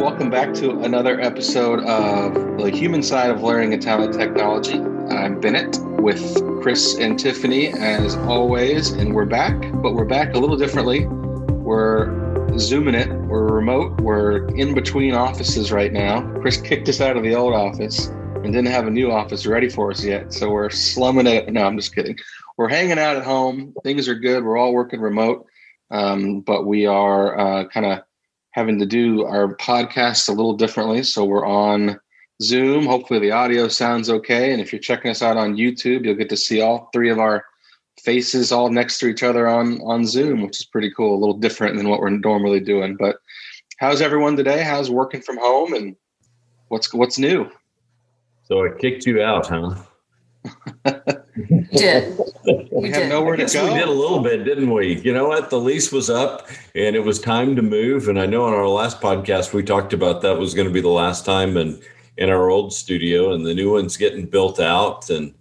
welcome back to another episode of The Human Side of Learning and Talent Technology. I'm Bennett with Chris and Tiffany, as always, and we're back, but we're back a little differently. We're zooming it, we're remote, we're in between offices right now. Chris kicked us out of the old office and didn't have a new office ready for us yet, so we're slumming it. No, I'm just kidding. We're hanging out at home. Things are good. We're all working remote, um, but we are uh, kind of having to do our podcast a little differently. So we're on Zoom. Hopefully the audio sounds okay. And if you're checking us out on YouTube, you'll get to see all three of our faces all next to each other on on Zoom, which is pretty cool. A little different than what we're normally doing. But how's everyone today? How's working from home and what's what's new? So I kicked you out, huh? did. We have nowhere to go. We did a little bit, didn't we? You know what? The lease was up and it was time to move. And I know on our last podcast we talked about that was going to be the last time and in our old studio and the new one's getting built out and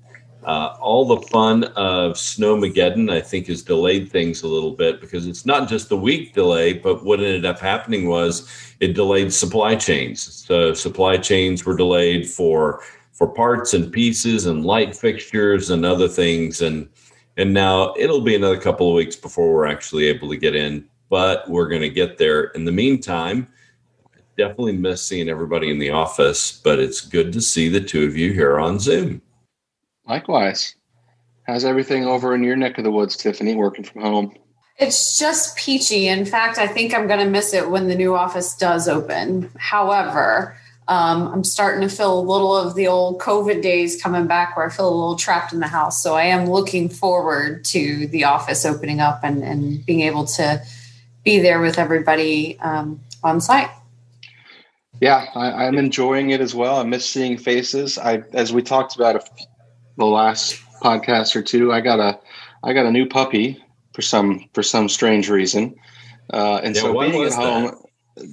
uh, all the fun of Snowmageddon, I think, has delayed things a little bit because it's not just the week delay, but what ended up happening was it delayed supply chains. So supply chains were delayed for for parts and pieces and light fixtures and other things. And and now it'll be another couple of weeks before we're actually able to get in but we're going to get there. In the meantime definitely miss seeing everybody in the office but it's good to see the two of you here on zoom. Likewise. How's everything over in your neck of the woods tiffany working from home? It's just peachy. In fact i think i'm going to miss it when the new office does open. However um, I'm starting to feel a little of the old COVID days coming back where I feel a little trapped in the house. So I am looking forward to the office opening up and, and being able to be there with everybody um, on site. Yeah, I, am enjoying it as well. I miss seeing faces. I, as we talked about the last podcast or two, I got a, I got a new puppy for some for some strange reason, uh, and yeah, so being at home. That?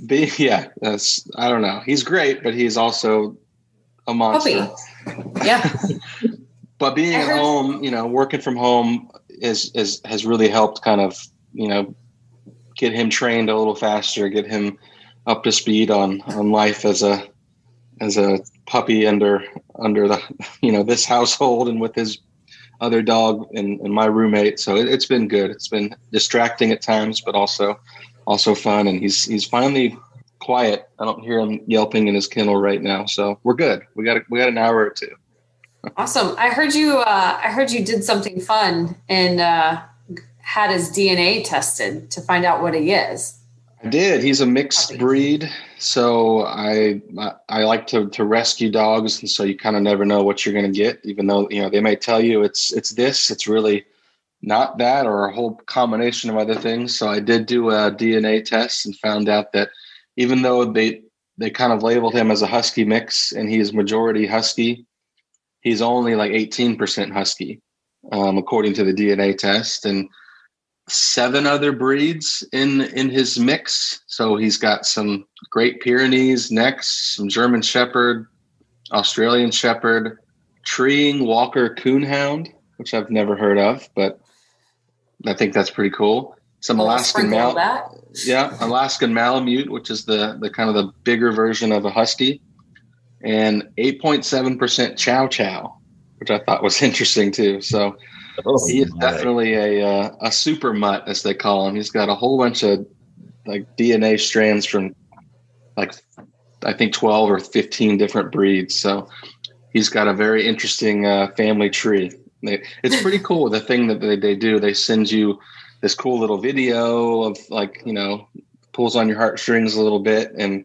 Be, yeah, that's I don't know. He's great, but he's also a monster. Puppy. Yeah. but being at home, you know, working from home is is has really helped kind of, you know, get him trained a little faster, get him up to speed on on life as a as a puppy under under the you know this household and with his other dog and, and my roommate. So it, has been good. It's been distracting at times, but also also fun. And he's he's finally quiet. I don't hear him yelping in his kennel right now, so we're good. We got a, we got an hour or two. awesome. I heard you. Uh, I heard you did something fun and uh, had his DNA tested to find out what he is. I did. He's a mixed breed, so I I like to to rescue dogs, and so you kind of never know what you're going to get. Even though you know they may tell you it's it's this, it's really not that or a whole combination of other things. So I did do a DNA test and found out that even though they they kind of labeled him as a husky mix and he's majority husky, he's only like 18% husky, um, according to the DNA test. And seven other breeds in in his mix. So he's got some Great Pyrenees next, some German Shepherd, Australian Shepherd, treeing Walker Coonhound, which I've never heard of, but I think that's pretty cool. Some Alaskan Mal, yeah, Alaskan Malamute, which is the the kind of the bigger version of a husky, and eight point seven percent Chow Chow, which I thought was interesting too. So oh, he is definitely a uh, a super mutt, as they call him. He's got a whole bunch of like DNA strands from like I think twelve or fifteen different breeds. So he's got a very interesting uh, family tree. It's pretty cool. The thing that they, they do, they send you this cool little video of like, you know, pulls on your heartstrings a little bit. And,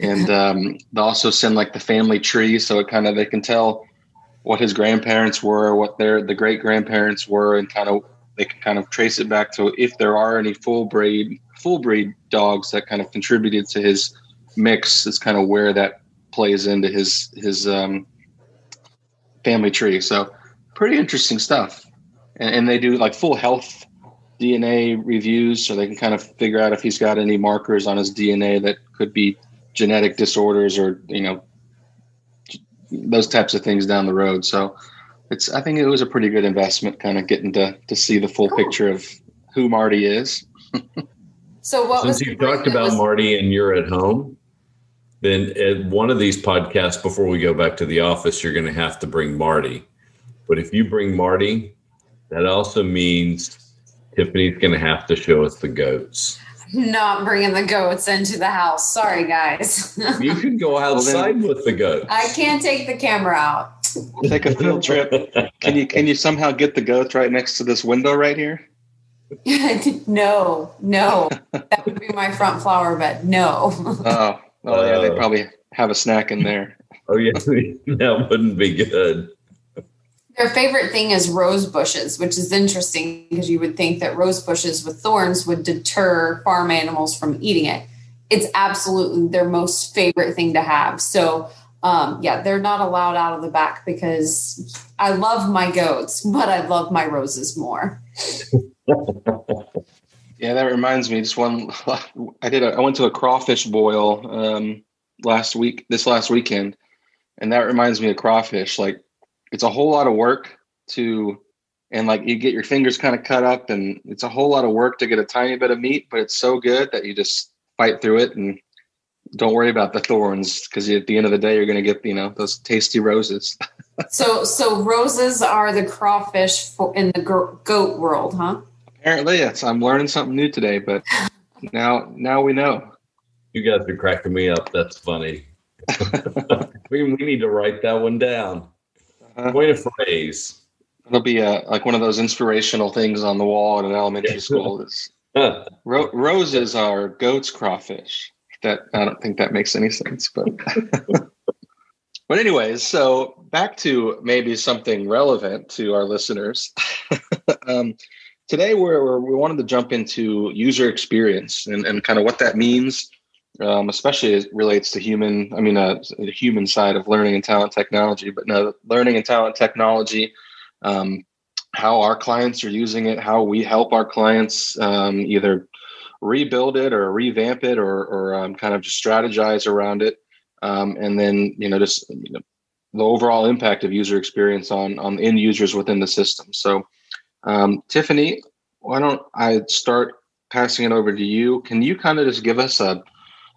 and um, they also send like the family tree. So it kind of, they can tell what his grandparents were, what their, the great grandparents were, and kind of, they can kind of trace it back to if there are any full breed, full breed dogs that kind of contributed to his mix is kind of where that plays into his, his, um, family tree. So pretty interesting stuff. And, and, they do like full health DNA reviews, so they can kind of figure out if he's got any markers on his DNA that could be genetic disorders or you know those types of things down the road. So it's I think it was a pretty good investment, kind of getting to to see the full cool. picture of who Marty is. so what since you've talked about was- Marty and you're at home, then at one of these podcasts before we go back to the office, you're going to have to bring Marty. But if you bring Marty, that also means Tiffany's going to have to show us the goats. Not bringing the goats into the house. Sorry, guys. you can go outside with the goats. I can't take the camera out. Take a field trip. Can you can you somehow get the goats right next to this window right here? no, no. That would be my front flower bed. No. oh, oh yeah, they uh, probably have a snack in there. Oh yeah, that wouldn't be good. Their favorite thing is rose bushes, which is interesting because you would think that rose bushes with thorns would deter farm animals from eating it. It's absolutely their most favorite thing to have. So, um, yeah, they're not allowed out of the back because I love my goats, but I love my roses more. yeah, that reminds me. Just one, I did. A, I went to a crawfish boil um, last week, this last weekend, and that reminds me of crawfish. Like it's a whole lot of work to and like you get your fingers kind of cut up and it's a whole lot of work to get a tiny bit of meat but it's so good that you just fight through it and don't worry about the thorns because at the end of the day you're going to get you know those tasty roses. So so roses are the crawfish in the goat world huh? Apparently yes. I'm learning something new today but now now we know. You guys are cracking me up. That's funny. We, we need to write that one down Point of phrase. It'll be a, like one of those inspirational things on the wall in an elementary school. Is ro- roses are goats crawfish. That I don't think that makes any sense, but but anyways, so back to maybe something relevant to our listeners. um, today, we're, we're, we wanted to jump into user experience and, and kind of what that means um, especially as it relates to human, I mean, uh, the human side of learning and talent technology, but no, learning and talent technology, um, how our clients are using it, how we help our clients um, either rebuild it or revamp it or, or um, kind of just strategize around it. Um, and then, you know, just you know, the overall impact of user experience on, on end users within the system. So, um, Tiffany, why don't I start passing it over to you? Can you kind of just give us a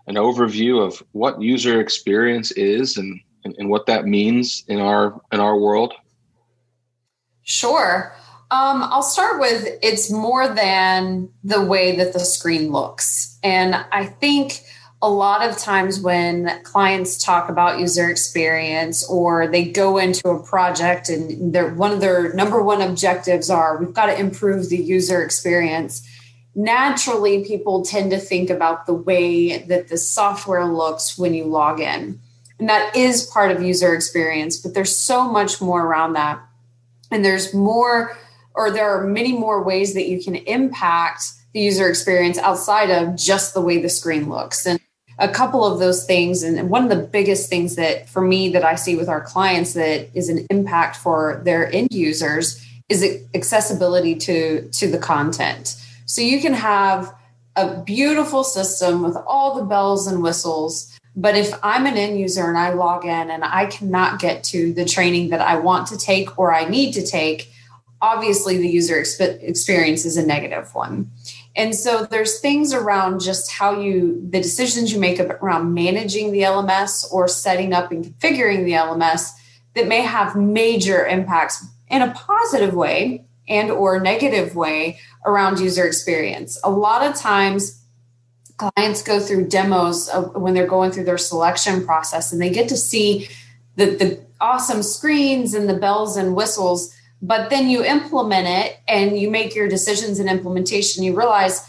an overview of what user experience is and, and, and what that means in our in our world? Sure. Um, I'll start with it's more than the way that the screen looks. And I think a lot of times when clients talk about user experience or they go into a project and their one of their number one objectives are we've got to improve the user experience naturally people tend to think about the way that the software looks when you log in. And that is part of user experience, but there's so much more around that. And there's more, or there are many more ways that you can impact the user experience outside of just the way the screen looks. And a couple of those things, and one of the biggest things that for me that I see with our clients that is an impact for their end users is accessibility to to the content so you can have a beautiful system with all the bells and whistles. But if I'm an end user and I log in and I cannot get to the training that I want to take or I need to take, obviously the user exp- experience is a negative one. And so there's things around just how you, the decisions you make around managing the LMS or setting up and configuring the LMS that may have major impacts in a positive way and or negative way around user experience. A lot of times clients go through demos when they're going through their selection process and they get to see the, the awesome screens and the bells and whistles but then you implement it and you make your decisions and implementation you realize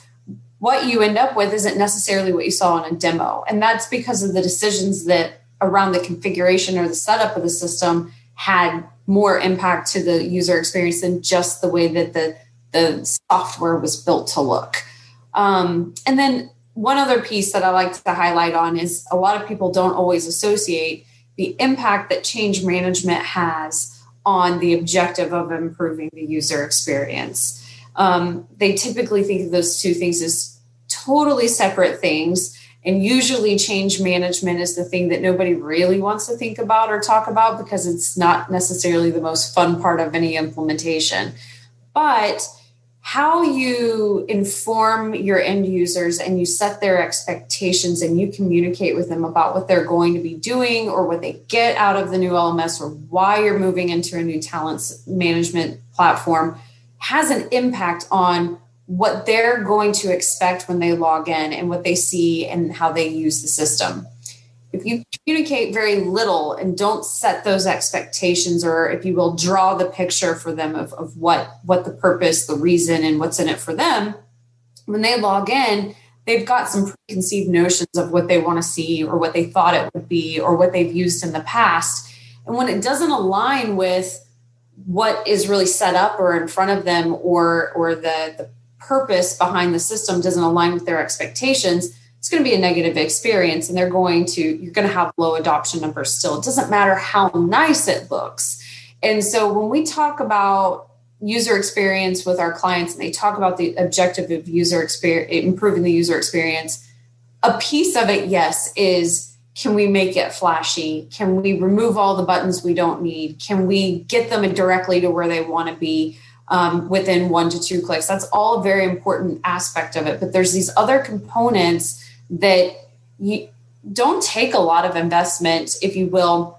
what you end up with isn't necessarily what you saw in a demo and that's because of the decisions that around the configuration or the setup of the system had more impact to the user experience than just the way that the the software was built to look. Um, and then one other piece that I like to highlight on is a lot of people don't always associate the impact that change management has on the objective of improving the user experience. Um, they typically think of those two things as totally separate things. And usually, change management is the thing that nobody really wants to think about or talk about because it's not necessarily the most fun part of any implementation. But how you inform your end users and you set their expectations and you communicate with them about what they're going to be doing or what they get out of the new LMS or why you're moving into a new talents management platform has an impact on what they're going to expect when they log in and what they see and how they use the system. If you communicate very little and don't set those expectations, or if you will, draw the picture for them of, of what, what the purpose, the reason, and what's in it for them, when they log in, they've got some preconceived notions of what they want to see or what they thought it would be or what they've used in the past. And when it doesn't align with what is really set up or in front of them or or the, the purpose behind the system doesn't align with their expectations, it's going to be a negative experience and they're going to, you're going to have low adoption numbers still. It doesn't matter how nice it looks. And so when we talk about user experience with our clients and they talk about the objective of user experience, improving the user experience, a piece of it, yes, is can we make it flashy? Can we remove all the buttons we don't need? Can we get them directly to where they want to be? Um, within one to two clicks. That's all a very important aspect of it. But there's these other components that you don't take a lot of investment, if you will,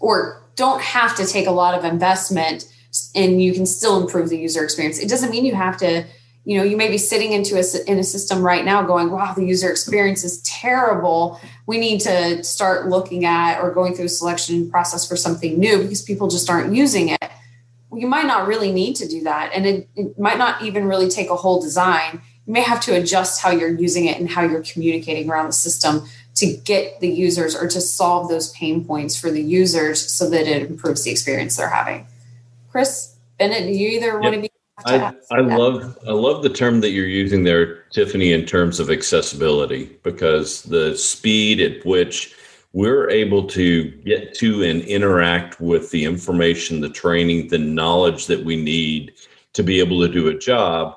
or don't have to take a lot of investment and you can still improve the user experience. It doesn't mean you have to, you know, you may be sitting into a, in a system right now going, wow, the user experience is terrible. We need to start looking at or going through a selection process for something new because people just aren't using it you might not really need to do that. And it, it might not even really take a whole design. You may have to adjust how you're using it and how you're communicating around the system to get the users or to solve those pain points for the users so that it improves the experience they're having. Chris, Bennett, do you either yep. want to be? I, I love I love the term that you're using there, Tiffany, in terms of accessibility, because the speed at which we're able to get to and interact with the information, the training, the knowledge that we need to be able to do a job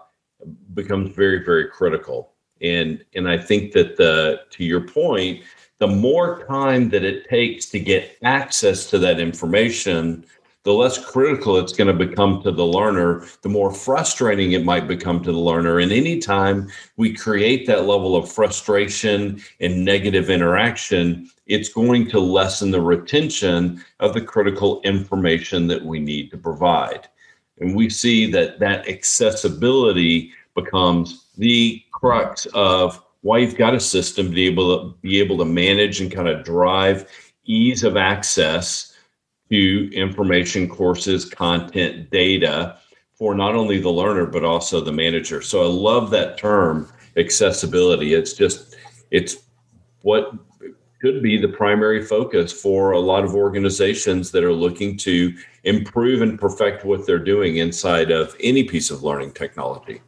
becomes very, very critical. And and I think that the to your point, the more time that it takes to get access to that information, the less critical it's going to become to the learner, the more frustrating it might become to the learner. And anytime we create that level of frustration and negative interaction, it's going to lessen the retention of the critical information that we need to provide. And we see that that accessibility becomes the crux of why you've got a system to be able to be able to manage and kind of drive ease of access to information courses, content, data for not only the learner, but also the manager. So I love that term accessibility. It's just, it's what could be the primary focus for a lot of organizations that are looking to improve and perfect what they're doing inside of any piece of learning technology.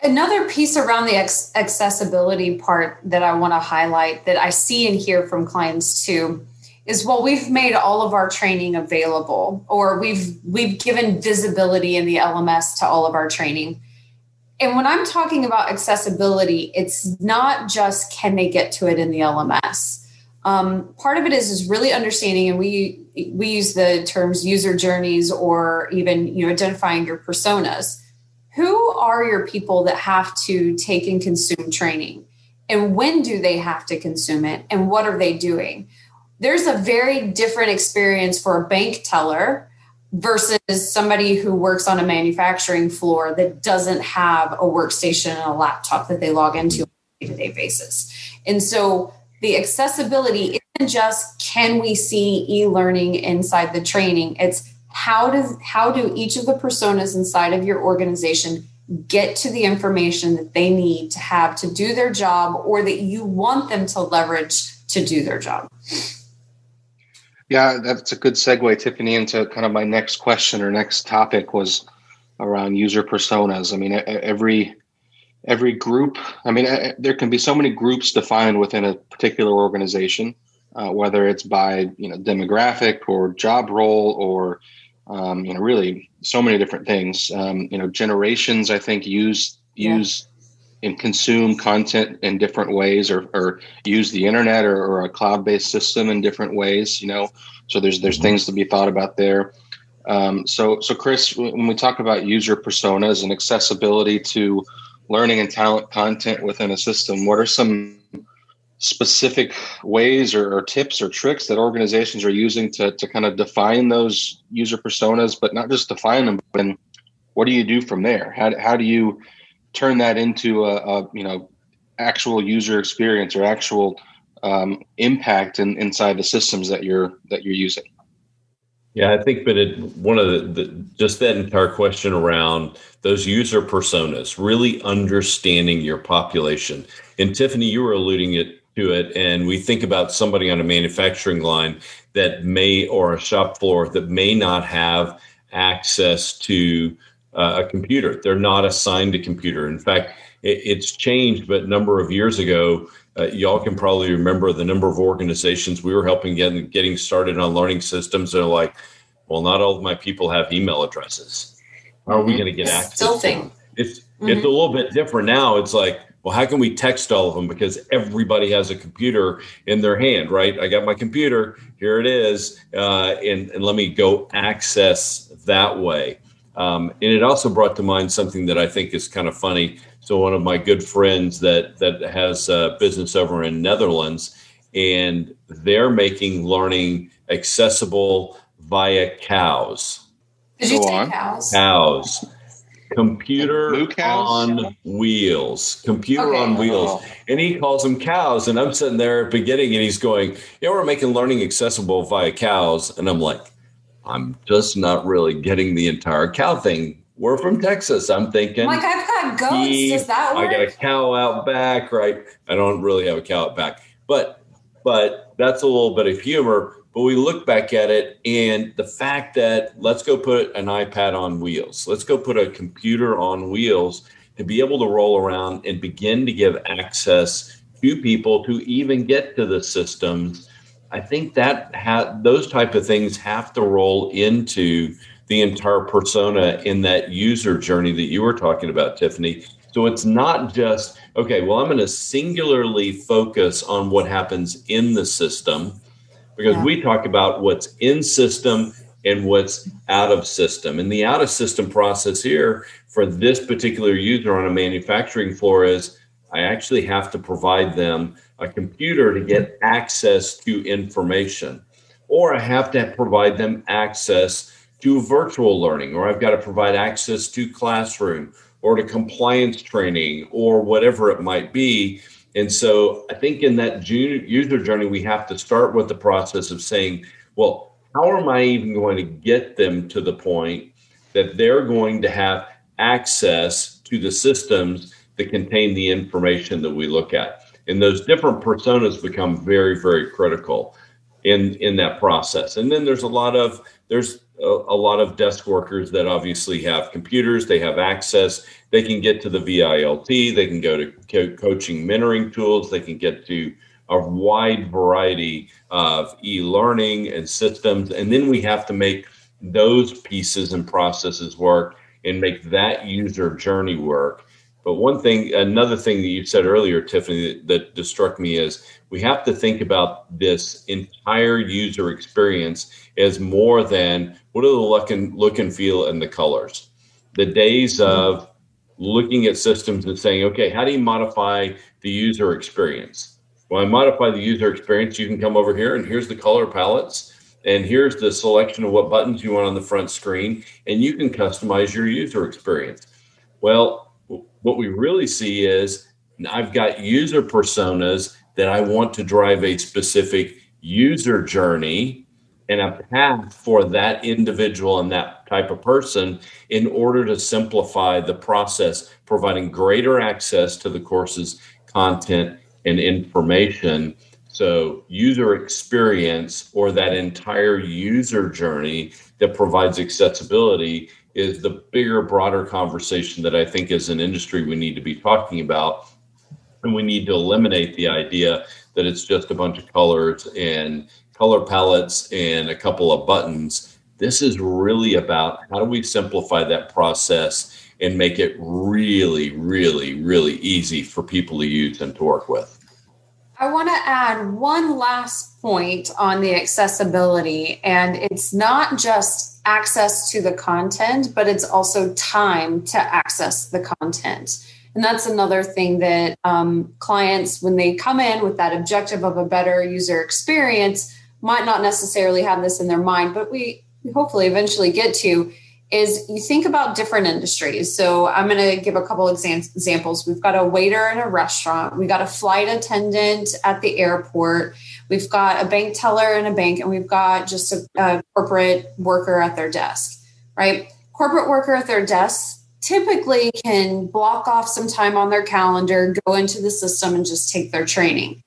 Another piece around the accessibility part that I want to highlight that I see and hear from clients too is well we've made all of our training available or we've we've given visibility in the LMS to all of our training. And when I'm talking about accessibility, it's not just can they get to it in the LMS. Um, part of it is is really understanding, and we we use the terms user journeys or even you know identifying your personas. Who are your people that have to take and consume training, and when do they have to consume it, and what are they doing? There's a very different experience for a bank teller versus somebody who works on a manufacturing floor that doesn't have a workstation and a laptop that they log into on a day-to-day basis. And so the accessibility isn't just can we see e-learning inside the training, it's how does how do each of the personas inside of your organization get to the information that they need to have to do their job or that you want them to leverage to do their job. Yeah, that's a good segue, Tiffany, into kind of my next question or next topic was around user personas. I mean, every every group. I mean, there can be so many groups defined within a particular organization, uh, whether it's by you know demographic or job role or um, you know really so many different things. Um, you know, generations I think use use and consume content in different ways or, or use the internet or, or a cloud-based system in different ways you know so there's there's things to be thought about there Um, so, so Chris, when we talk about user personas and accessibility to learning and talent content within a system, what are some specific ways or, or, tips or tricks that organizations are using to, to kind of define those user personas, but not just define them, but what do you do from there? How, how do you turn that into a, a you know actual user experience or actual um, impact in, inside the systems that you're that you're using? Yeah, I think, but it, one of the, the, just that entire question around those user personas, really understanding your population. And Tiffany, you were alluding it to it, and we think about somebody on a manufacturing line that may or a shop floor that may not have access to uh, a computer. They're not assigned a computer. In fact, it, it's changed, but a number of years ago, uh, y'all can probably remember the number of organizations we were helping get getting started on learning systems. They're like, well, not all of my people have email addresses. How are we mm-hmm. going to get access? Still thing. It's mm-hmm. it's a little bit different now. It's like, well, how can we text all of them because everybody has a computer in their hand, right? I got my computer, here it is, uh, and and let me go access that way. Um, and it also brought to mind something that I think is kind of funny. So one of my good friends that that has a business over in Netherlands, and they're making learning accessible via cows. Did you say on. cows? Cows. Computer on wheels. Computer okay. on wheels. And he calls them cows. And I'm sitting there at the beginning and he's going, Yeah, we're making learning accessible via cows. And I'm like, I'm just not really getting the entire cow thing. We're from Texas. I'm thinking. Oh like I've got goats. Does that work? I got a cow out back, right? I don't really have a cow out back, but but that's a little bit of humor. But we look back at it and the fact that let's go put an iPad on wheels. Let's go put a computer on wheels to be able to roll around and begin to give access to people to even get to the systems I think that ha- those type of things have to roll into the entire persona in that user journey that you were talking about, Tiffany. So it's not just okay. Well, I'm going to singularly focus on what happens in the system because yeah. we talk about what's in system and what's out of system. And the out of system process here for this particular user on a manufacturing floor is I actually have to provide them a computer to get access to information, or I have to provide them access to virtual learning, or I've got to provide access to classroom or to compliance training or whatever it might be. And so I think in that user journey, we have to start with the process of saying, well, how am I even going to get them to the point that they're going to have access to the systems that contain the information that we look at? And those different personas become very very critical in in that process. And then there's a lot of there's a, a, lot of desk workers that obviously have computers. They have access. They can get to the VILT they can go to co- coaching mentoring tools. They can get to a wide variety of e-learning and systems. And then we have to make those pieces and processes work and make that user journey work but one thing, another thing that you said earlier, Tiffany, that, that struck me is we have to think about this entire user experience as more than what are the look and look and feel and the colors. The days of looking at systems and saying, okay, how do you modify the user experience? When I modify the user experience, you can come over here and here's the color palettes and here's the selection of what buttons you want on the front screen, and you can customize your user experience. Well, what we really see is I've got user personas that I want to drive a specific user journey and a path for that individual and that type of person in order to simplify the process, providing greater access to the course's content and information. So, user experience or that entire user journey that provides accessibility is the bigger, broader conversation that I think as an industry we need to be talking about. And we need to eliminate the idea that it's just a bunch of colors and color palettes and a couple of buttons. This is really about how do we simplify that process and make it really, really, really easy for people to use and to work with. I want to add one last point on the accessibility, and it's not just access to the content, but it's also time to access the content. And that's another thing that um, clients, when they come in with that objective of a better user experience, might not necessarily have this in their mind, but we hopefully eventually get to is you think about different industries. So I'm going to give a couple examples. We've got a waiter in a restaurant, we got a flight attendant at the airport, we've got a bank teller in a bank, and we've got just a, a corporate worker at their desk, right? Corporate worker at their desk typically can block off some time on their calendar, go into the system, and just take their training.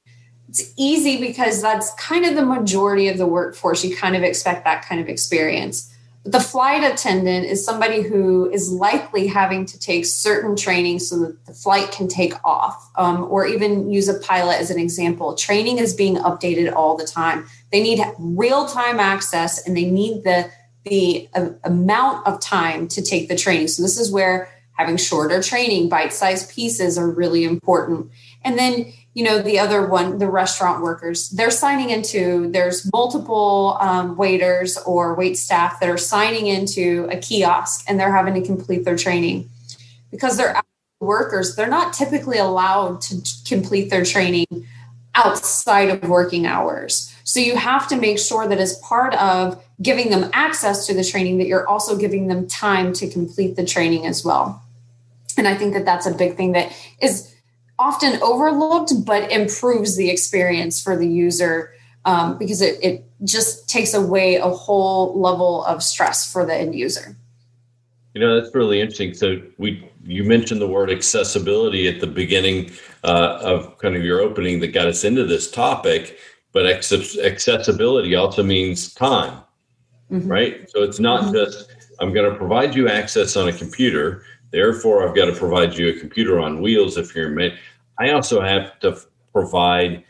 It's easy because that's kind of the majority of the workforce. You kind of expect that kind of experience the flight attendant is somebody who is likely having to take certain training so that the flight can take off, um, or even use a pilot as an example. Training is being updated all the time. They need real time access and they need the the uh, amount of time to take the training. So this is where having shorter training, bite sized pieces are really important. And then you know the other one the restaurant workers. They're signing into there's multiple um, waiters or wait staff that are signing into a kiosk and they're having to complete their training. Because they're workers they're not typically allowed to complete their training outside of working hours. So you have to make sure that as part of giving them access to the training that you're also giving them time to complete the training as well. And i think that that's a big thing that is often overlooked, but improves the experience for the user um, because it, it just takes away a whole level of stress for the end user. You know, that's really interesting. So we you mentioned the word accessibility at the beginning uh, of kind of your opening that got us into this topic, but accessibility also means time, mm-hmm. right? So it's not mm-hmm. just I'm going to provide you access on a computer. Therefore, I've got to provide you a computer on wheels if you're I also have to provide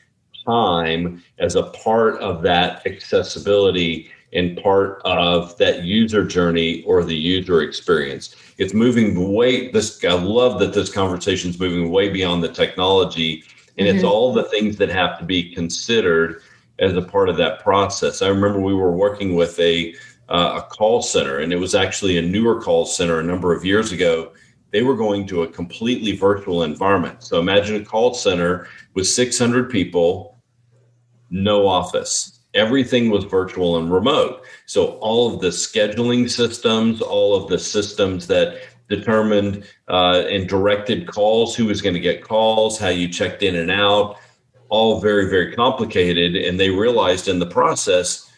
time as a part of that accessibility and part of that user journey or the user experience. It's moving way this I love that this conversation is moving way beyond the technology and mm-hmm. it's all the things that have to be considered as a part of that process. I remember we were working with a uh, a call center and it was actually a newer call center a number of years ago they were going to a completely virtual environment. So imagine a call center with 600 people, no office. Everything was virtual and remote. So all of the scheduling systems, all of the systems that determined uh, and directed calls, who was going to get calls, how you checked in and out, all very, very complicated. And they realized in the process,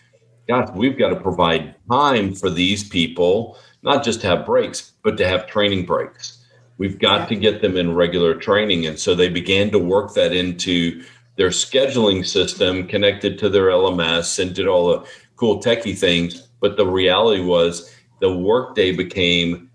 gosh, we've got to provide time for these people not just to have breaks, but to have training breaks. We've got to get them in regular training. And so they began to work that into their scheduling system connected to their LMS and did all the cool techie things. But the reality was the workday became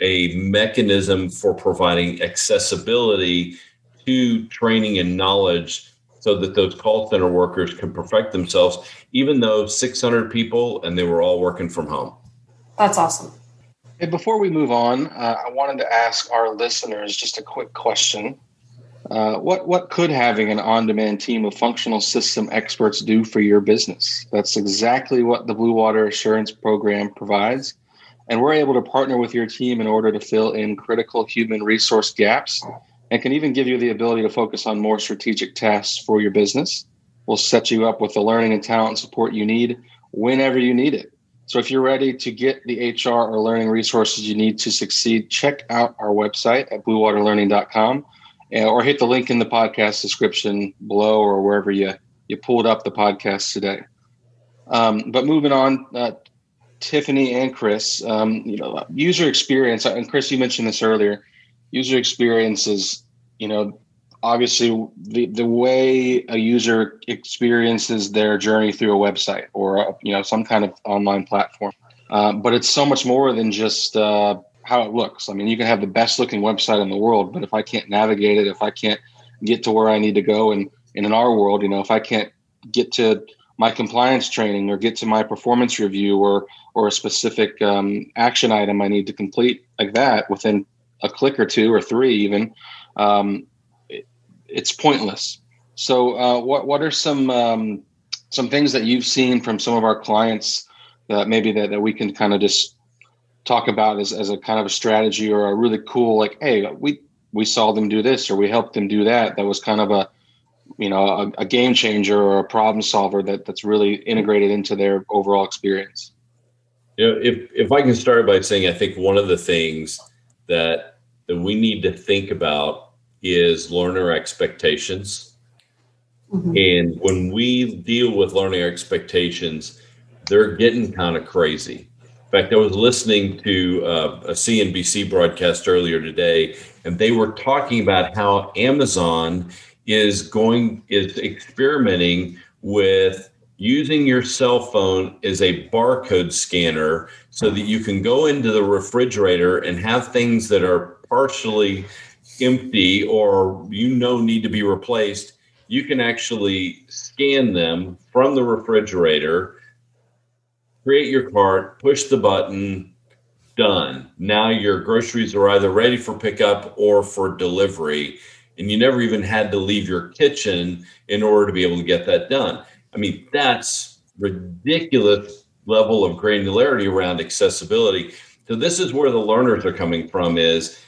a mechanism for providing accessibility to training and knowledge so that those call center workers can perfect themselves, even though 600 people and they were all working from home. That's awesome. Hey, before we move on, uh, I wanted to ask our listeners just a quick question. Uh, what what could having an on-demand team of functional system experts do for your business? That's exactly what the Blue Water Assurance Program provides, and we're able to partner with your team in order to fill in critical human resource gaps, and can even give you the ability to focus on more strategic tasks for your business. We'll set you up with the learning and talent support you need whenever you need it. So if you're ready to get the HR or learning resources you need to succeed, check out our website at bluewaterlearning.com eh, or hit the link in the podcast description below or wherever you, you pulled up the podcast today. Um, but moving on, uh, Tiffany and Chris, um, you know, user experience, and Chris, you mentioned this earlier, user experience is, you know, obviously the, the way a user experiences their journey through a website or a, you know some kind of online platform. Uh, but it's so much more than just uh, how it looks. I mean you can have the best looking website in the world but if i can't navigate it if i can't get to where i need to go and, and in our world you know if i can't get to my compliance training or get to my performance review or or a specific um, action item i need to complete like that within a click or two or three even um, it's pointless. So, uh, what what are some um, some things that you've seen from some of our clients that maybe that, that we can kind of just talk about as, as a kind of a strategy or a really cool like hey we we saw them do this or we helped them do that that was kind of a you know a, a game changer or a problem solver that that's really integrated into their overall experience you know if if i can start by saying i think one of the things that that we need to think about is learner expectations mm-hmm. and when we deal with learning expectations they're getting kind of crazy in fact, I was listening to uh, a CNBC broadcast earlier today, and they were talking about how Amazon is going is experimenting with using your cell phone as a barcode scanner so that you can go into the refrigerator and have things that are partially empty or you know need to be replaced you can actually scan them from the refrigerator create your cart, push the button, done. Now your groceries are either ready for pickup or for delivery. And you never even had to leave your kitchen in order to be able to get that done. I mean, that's ridiculous level of granularity around accessibility. So this is where the learners are coming from is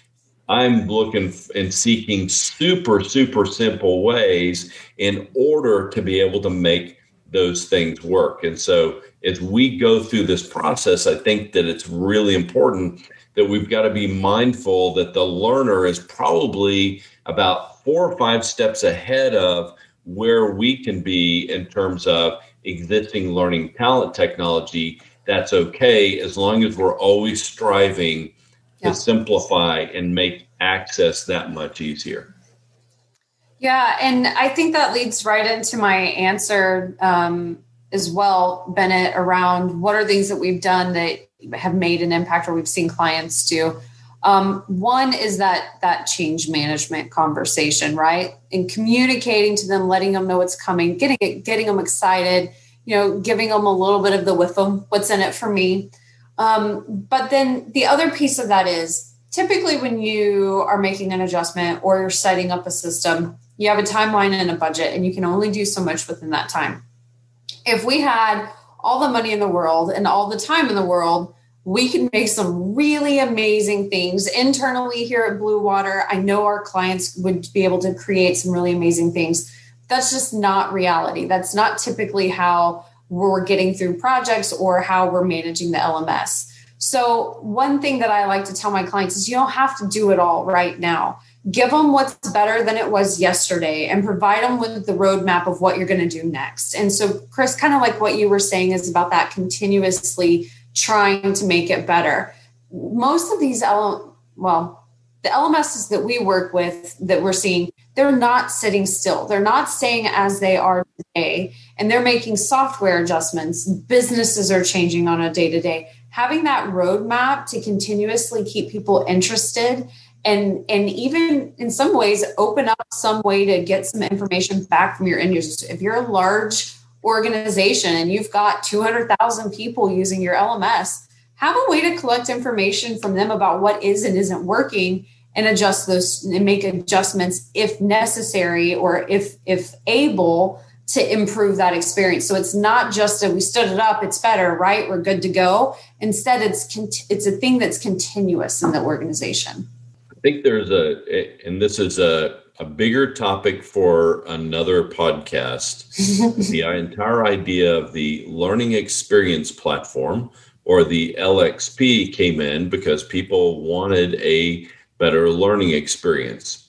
I'm looking and seeking super, super simple ways in order to be able to make those things work. And so as we go through this process, I think that it's really important that we've got to be mindful that the learner is probably about four or five steps ahead of where we can be in terms of existing learning talent technology. That's okay as long as we're always striving yeah. to simplify and make access that much easier. Yeah, and I think that leads right into my answer um, as well, Bennett, around what are things that we've done that have made an impact or we've seen clients do. Um, one is that that change management conversation, right? And communicating to them, letting them know what's coming, getting it, getting them excited, you know, giving them a little bit of the WIIFM, what's in it for me. Um, but then the other piece of that is typically when you are making an adjustment or you're setting up a system, you have a timeline and a budget, and you can only do so much within that time if we had all the money in the world and all the time in the world, we can make some really amazing things internally here at Blue Water. I know our clients would be able to create some really amazing things. That's just not reality. That's not typically how we're getting through projects or how we're managing the LMS. So, one thing that I like to tell my clients is you don't have to do it all right now give them what's better than it was yesterday and provide them with the roadmap of what you're going to do next. And so, Chris, kind of like what you were saying is about that continuously trying to make it better. Most of these, well, the LMSs that we work with that we're seeing, they're not sitting still. They're not staying as they are today, and they're making software adjustments. Businesses are changing on a day to day. Having that roadmap to continuously keep people interested and and even in some ways open up some way to get some information back from your end users if you're a large organization and you've got 200,000 people using your LMS have a way to collect information from them about what is and isn't working and adjust those and make adjustments if necessary or if if able to improve that experience. So it's not just that we stood it up, it's better, right? We're good to go. Instead, it's it's a thing that's continuous in the organization. I think there's a, and this is a, a bigger topic for another podcast. the entire idea of the learning experience platform or the LXP came in because people wanted a better learning experience.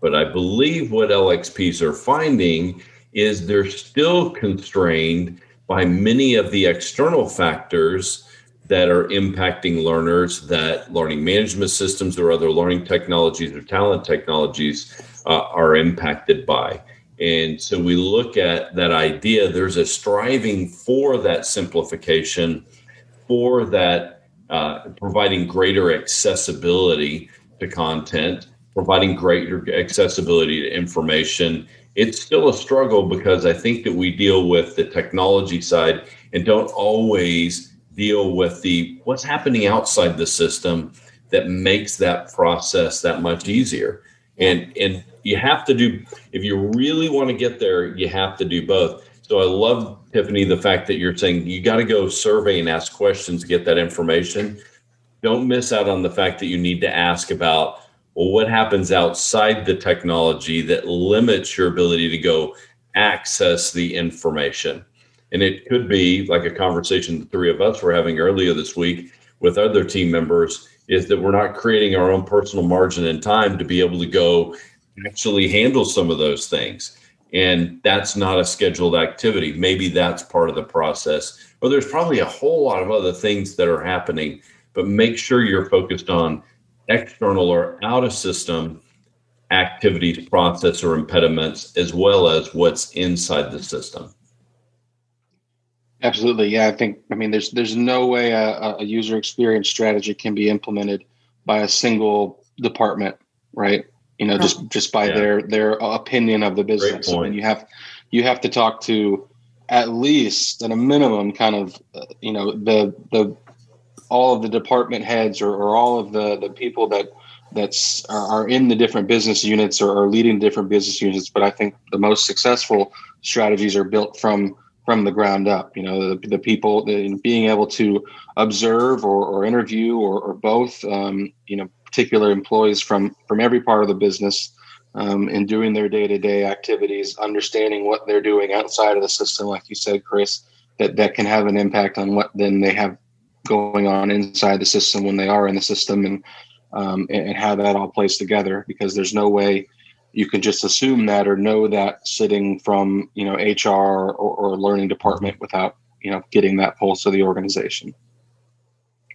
But I believe what LXPs are finding is they're still constrained by many of the external factors that are impacting learners that learning management systems or other learning technologies or talent technologies uh, are impacted by. And so we look at that idea, there's a striving for that simplification, for that uh, providing greater accessibility to content, providing greater accessibility to information. It's still a struggle because I think that we deal with the technology side and don't always deal with the what's happening outside the system that makes that process that much easier and and you have to do if you really want to get there you have to do both So I love Tiffany the fact that you're saying you got to go survey and ask questions to get that information. Don't miss out on the fact that you need to ask about well, what happens outside the technology that limits your ability to go access the information. And it could be like a conversation the three of us were having earlier this week with other team members is that we're not creating our own personal margin and time to be able to go actually handle some of those things. And that's not a scheduled activity. Maybe that's part of the process. Or there's probably a whole lot of other things that are happening, but make sure you're focused on external or out of system activities, process, or impediments, as well as what's inside the system. Absolutely, yeah. I think I mean there's there's no way a, a user experience strategy can be implemented by a single department, right? You know, just just by yeah. their their opinion of the business. I mean, you have you have to talk to at least at a minimum, kind of uh, you know the the all of the department heads or, or all of the the people that that's are, in the different business units or are leading different business units. But I think the most successful strategies are built from from the ground up. You know, the, the people the, being able to observe or, or interview or, or both. Um, you know, particular employees from from every part of the business. Um, and doing their day-to-day activities, understanding what they're doing outside of the system, like you said, Chris, that that can have an impact on what then they have going on inside the system when they are in the system, and um, and, that all plays together. Because there's no way you can just assume that or know that sitting from you know HR or, or learning department without you know getting that pulse of the organization.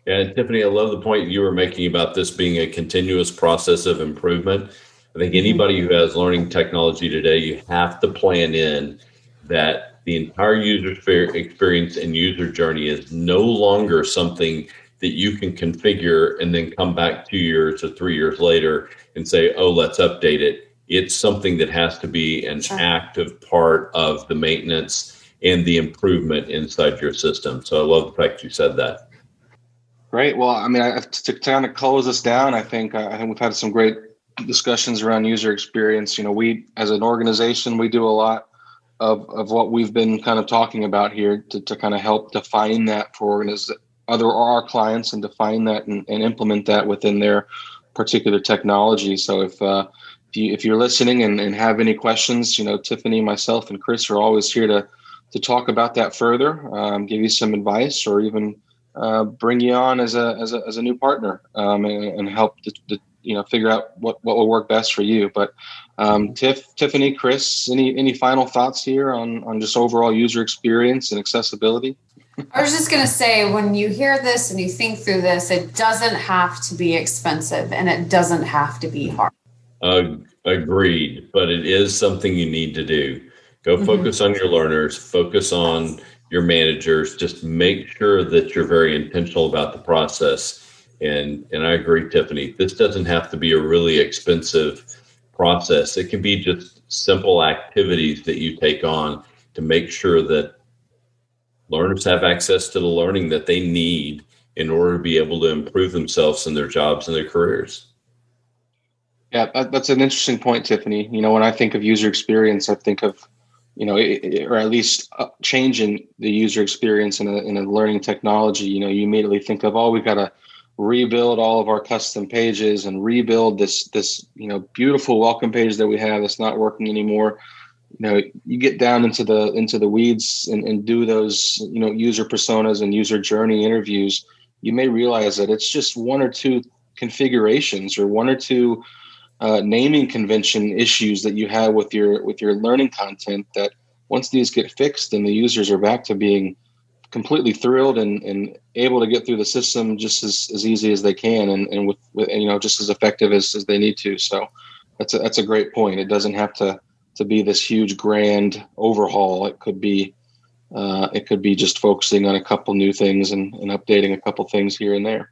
Yeah, Tiffany, I love the point you were making about this being a continuous process of improvement. I think anybody who has learning technology today, you have to plan in that the entire user experience and user journey is no longer something that you can configure and then come back two years or three years later and say, oh, let's update it it's something that has to be an sure. active part of the maintenance and the improvement inside your system. So I love the fact you said that. Great. Well, I mean, I, to kind of close this down, I think uh, I think we've had some great discussions around user experience. You know, we as an organization, we do a lot of of what we've been kind of talking about here to, to kind of help define that for organiz- other our clients and define that and, and implement that within their particular technology. So if uh, if you if you're listening and, and have any questions, you know, Tiffany, myself, and Chris are always here to to talk about that further, um, give you some advice, or even uh, bring you on as a as a, as a new partner um, and, and, help to, you know figure out what, what will work best for you. But um, Tiff, Tiffany, Chris, any any final thoughts here on on just overall user experience and accessibility? I was just going to say, when you hear this and you think through this, it doesn't have to be expensive and it doesn't have to be hard. Uh, agreed, but it is something you need to do. Go mm-hmm. focus on your learners, focus on your managers. Just make sure that you're very intentional about the process. And and I agree, Tiffany. This doesn't have to be a really expensive process. It can be just simple activities that you take on to make sure that learners have access to the learning that they need in order to be able to improve themselves in their jobs and their careers. Yeah, that, that's an interesting point, Tiffany. You know, when I think of user experience, I think of, you know, or at least changing the user experience in a, in a learning technology. You know, you immediately think of, oh, we've got to rebuild all of our custom pages and rebuild this this you know beautiful welcome page that we have that's not working anymore. You know you get down into the into the weeds and, and do those you know user personas and user journey interviews you may realize that it's just one or two configurations or one or two uh, naming convention issues that you have with your with your learning content that once these get fixed then the users are back to being completely thrilled and, and able to get through the system just as, as easy as they can and, and with, with you know just as effective as, as they need to so that's a, that's a great point it doesn't have to to be this huge grand overhaul it could be uh, it could be just focusing on a couple new things and, and updating a couple things here and there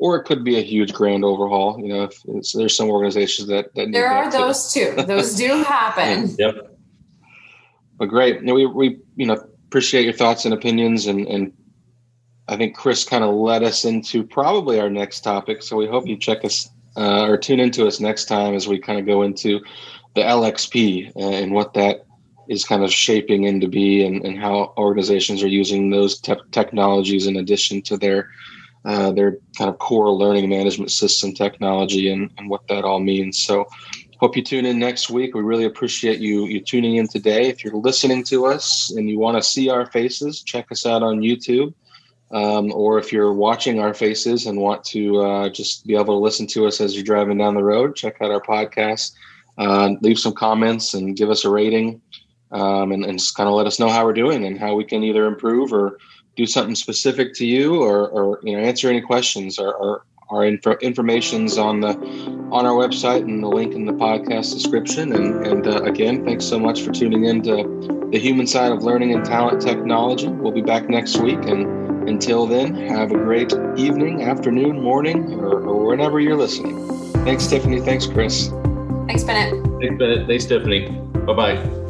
or it could be a huge grand overhaul. You know, if there's some organizations that, that there are those too. Those do happen. yep. But great. You know, we we you know appreciate your thoughts and opinions, and and I think Chris kind of led us into probably our next topic. So we hope you check us uh, or tune into us next time as we kind of go into the LXP and what that is kind of shaping into be and, and how organizations are using those te- technologies in addition to their uh, their kind of core learning management system technology and, and what that all means. So hope you tune in next week. We really appreciate you you tuning in today. If you're listening to us and you want to see our faces, check us out on YouTube. Um, or if you're watching our faces and want to uh, just be able to listen to us as you're driving down the road, check out our podcast. Uh, leave some comments and give us a rating um, and, and just kind of let us know how we're doing and how we can either improve or do something specific to you or, or you know answer any questions or, or our info, information's on the on our website and the link in the podcast description. And, and uh, again thanks so much for tuning in to the human side of learning and talent technology. We'll be back next week. And until then have a great evening afternoon morning or, or whenever you're listening. Thanks tiffany. Thanks chris. Thanks bennett. Thanks bennett. Thanks tiffany. Bye-bye